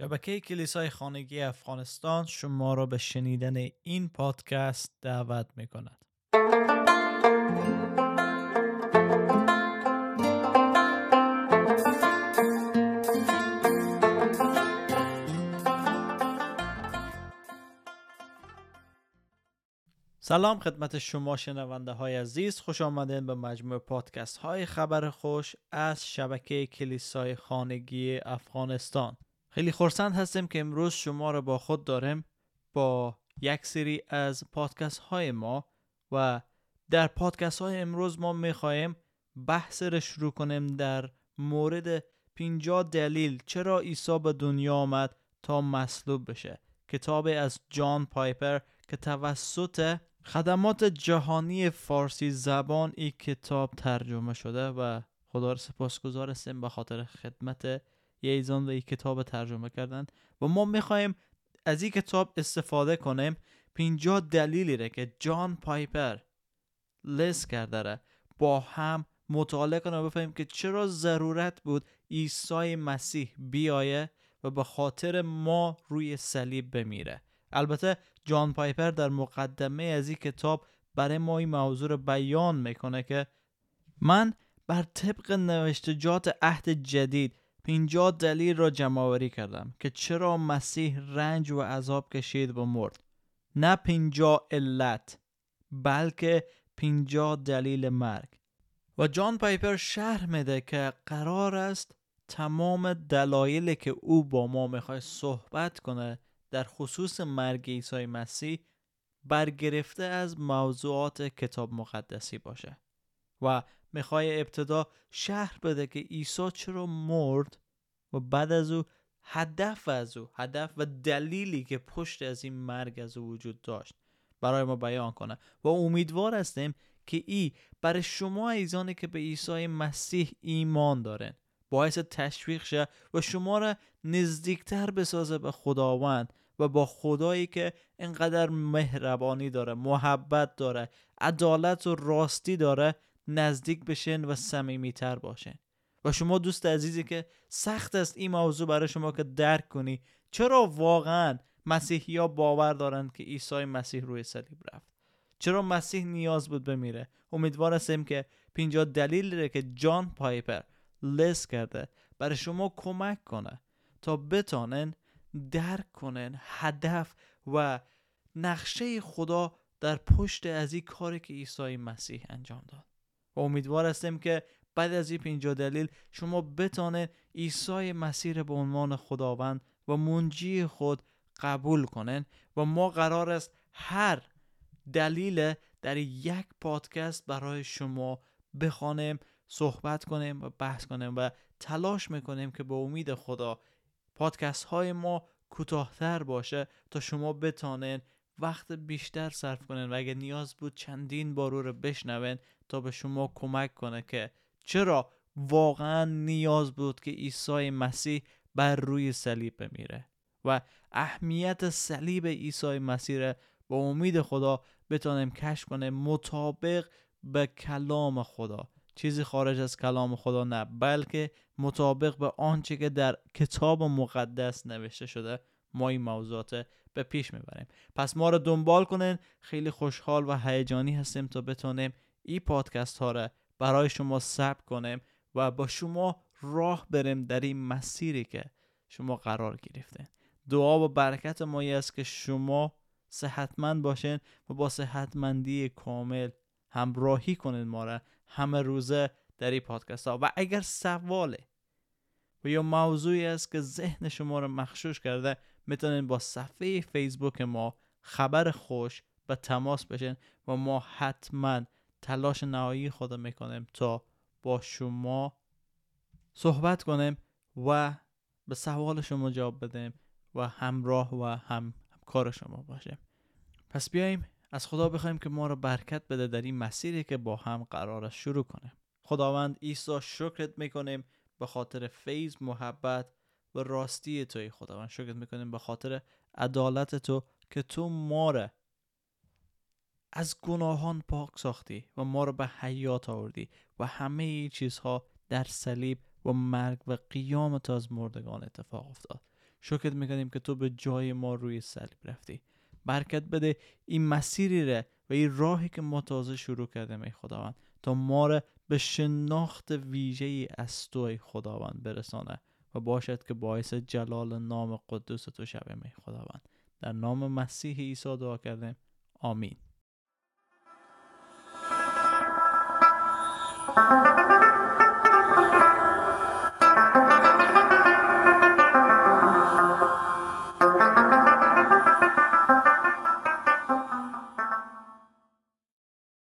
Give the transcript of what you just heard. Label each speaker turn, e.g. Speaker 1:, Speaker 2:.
Speaker 1: شبکه کلیسای خانگی افغانستان شما را به شنیدن این پادکست دعوت می کند. سلام خدمت شما شنونده های عزیز خوش آمدین به مجموع پادکست های خبر خوش از شبکه کلیسای خانگی افغانستان خیلی خورسند هستیم که امروز شما را با خود داریم با یک سری از پادکست های ما و در پادکست های امروز ما می‌خواهیم بحث را شروع کنیم در مورد 50 دلیل چرا عیسی به دنیا آمد تا مصلوب بشه. کتاب از جان پایپر که توسط خدمات جهانی فارسی زبان این کتاب ترجمه شده و خدا را سپاسگزار هستیم به خاطر خدمت ییزان و این کتاب ترجمه کردن و ما می‌خوایم از این کتاب استفاده کنیم. 50 دلیلی ره که جان پایپر لیست کرده ره. با هم مطالعه کنیم و بفهمیم که چرا ضرورت بود عیسی مسیح بیایه و به خاطر ما روی صلیب بمیره. البته جان پایپر در مقدمه از این کتاب برای ما این موضوع رو بیان می‌کنه که من بر طبق نوشتجات عهد جدید 50 دلیل را جمع کردم که چرا مسیح رنج و عذاب کشید و مرد. نه 50 علت بلکه 50 دلیل مرگ. و جان پایپر شرح میده که قرار است تمام دلایلی که او با ما می‌خواد صحبت کنه در خصوص مرگ عیسی مسیح برگرفته از موضوعات کتاب مقدسی باشه. و می‌خوای ابتدا شهر بده که عیسی چرا مرد و بعد از او هدف از او هدف و دلیلی که پشت از این مرگ از او وجود داشت. برای ما بیان کنه. و امیدوار هستیم که ای برای شما ایزانی که به عیسی مسیح ایمان دارن باعث تشویق شه و شما را نزدیکتر بسازه به خداوند و با خدایی که انقدر مهربانی داره محبت داره عدالت و راستی داره نزدیک بشین و صمیمیتر باشین. و شما دوست عزیزی که سخت است این موضوع برای شما که درک کنی چرا واقعا مسیحی ها باور دارند که عیسی مسیح روی صلیب رفت؟ چرا مسیح نیاز بود بمیره؟ امیدوار هستیم که 50 دلیل ره که جان پایپر لیست کرده برای شما کمک کنه تا بتانن درک کنن هدف و نقشه خدا در پشت از این کاری که عیسی مسیح انجام داد. و امیدوار هستیم که بعد از این پینجا دلیل شما بتانه عیسی مسیح به عنوان خداوند و منجی خود قبول کنن و ما قرار است هر دلیل در یک پادکست برای شما بخوانیم صحبت کنیم و بحث کنیم و تلاش می‌کنیم که به امید خدا پادکست های ما کوتاهتر باشه تا شما بتانین وقت بیشتر صرف کنین و اگه نیاز بود چندین بار رو بشنون تا به شما کمک کنه که چرا واقعا نیاز بود که عیسی مسیح بر روی صلیب بمیره و اهمیت صلیب عیسی مسیح با امید خدا بتانیم کشف کنه مطابق به کلام خدا. چیزی خارج از کلام خدا نه بلکه مطابق به آنچه که در کتاب مقدس نوشته شده. ما این موضوعات به پیش می‌بریم. پس ما رو دنبال کنین. خیلی خوشحال و هیجانی هستیم تا بتونیم این پادکست ها رو برای شما ثبت کنیم و با شما راه بریم در این مسیری که شما قرار گرفتین. دعا و برکت ما است که شما صحتمند باشین و با صحتمندی کامل همراهی کنین ما را همه روزه در این پادکست ها. و اگر سواله و یا موضوعی است که ذهن شما رو مخشوش کرده می‌تونین با صفحه فیسبوک ما خبر خوش به تماس بشین و ما حتما تلاش نهایی خود می‌کنیم تا با شما صحبت کنیم و به سوال شما جواب بدیم و همراه و هم کار شما باشیم پس بیایم از خدا بخوایم که ما رو برکت بده در این مسیری که با هم قرار شروع کنیم. خداوند عیسی شکرت می‌کنیم به خاطر فیض محبت و راستی توی خداوند شکرت می‌کنیم به خاطر عدالت تو که تو ما را از گناهان پاک ساختی و ما را به حیات آوردی و همه چیزها در صلیب و مرگ و قیام تو از مردگان اتفاق افتاد. شکرت می‌کنیم که تو به جای ما روی صلیب رفتی. برکت بده این مسیری را و این راهی که ما تازه شروع کردیم ای خداوند تا ما را به شناخت ویژه از تو ای خداوند برسانه. و باشد که باعث جلال نام قدوس تو شویم ای خداوند. در نام مسیح عیسی دعا کردیم. آمین.